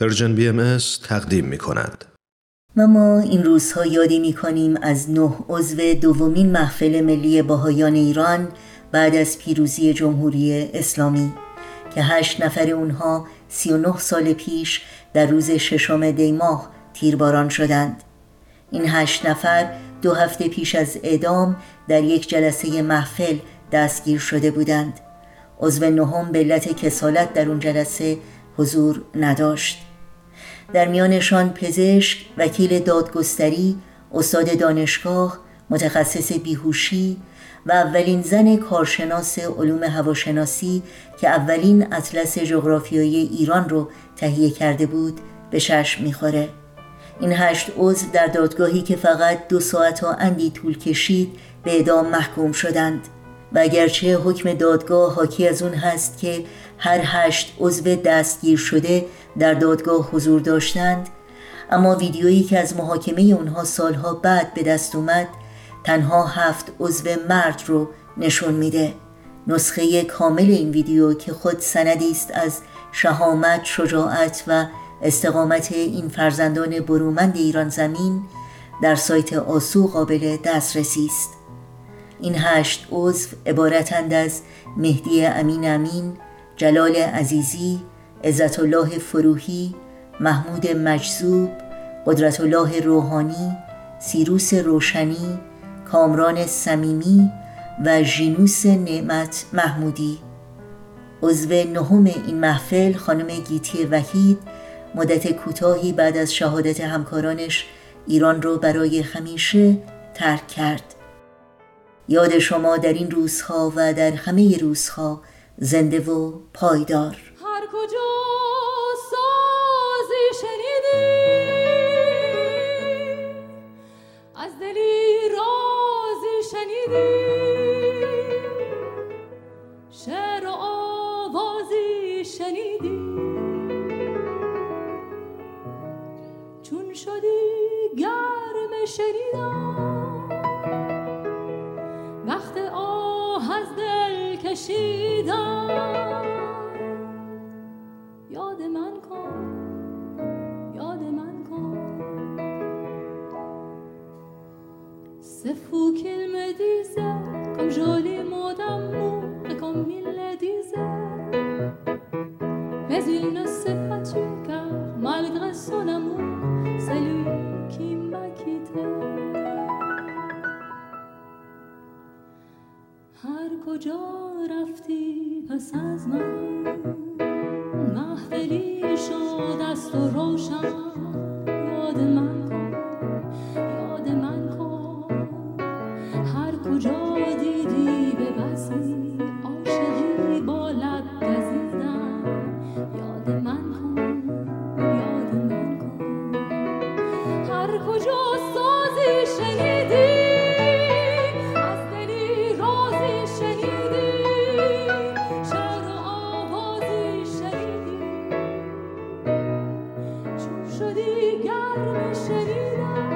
Persian BM تقدیم می کند. و ما این روزها یادی می کنیم از نه عضو دومین محفل ملی باهایان ایران بعد از پیروزی جمهوری اسلامی که هشت نفر اونها سی و نه سال پیش در روز ششم دی ماه تیرباران شدند. این هشت نفر دو هفته پیش از اعدام در یک جلسه محفل دستگیر شده بودند. عضو نهم به علت کسالت در اون جلسه حضور نداشت. در میانشان پزشک، وکیل دادگستری، استاد دانشگاه، متخصص بیهوشی و اولین زن کارشناس علوم هواشناسی که اولین اطلس جغرافیایی ایران رو تهیه کرده بود به چشم می‌خوره. این هشت عضو در دادگاهی که فقط دو ساعت و اندی طول کشید به اعدام محکوم شدند. و اگرچه حکم دادگاه حاکی از اون هست که هر هشت عضو دستگیر شده در دادگاه حضور داشتند اما ویدیویی که از محاکمه اونها سالها بعد به دست اومد تنها هفت عضو مرد رو نشون میده. نسخه کامل این ویدیو که خود سندی است از شهامت، شجاعت و استقامت این فرزندان برومند ایران زمین در سایت آسو قابل دسترسی است. این هشت عضو عبارتند از مهدی امین امین، جلال عزیزی، عزت الله فروهی، محمود مجذوب، قدرت الله روحانی، سیروس روشنی، کامران صمیمی و ژینوس نعمت محمودی. عضو نهم این محفل خانم گیتی وحید مدت کوتاهی بعد از شهادت همکارانش ایران را برای همیشه ترک کرد. یاد شما در این روزها و در همه روزها زنده و پایدار. هر کجا سازی شنیدی از دلی رازی شنیدی. شعر و آوازی شنیدی. چون شدی گرم شنیدم کشیدم یاد من کن یاد من کن Se fou qu'il me disait comme joli mot d'amour et comme il le disait mais il ne s'est pas tué car malgré son amour کجا رفتی پس از من؟ محفلی شد است و روشن. یاد من کن یاد من کن. هر کجا دیدی به بسی عاشقی با لب گزیدن. یاد من کن یاد من کن. هر کجا سازی شنیدی شدی گرم شنیدم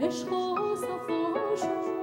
عشق و صفا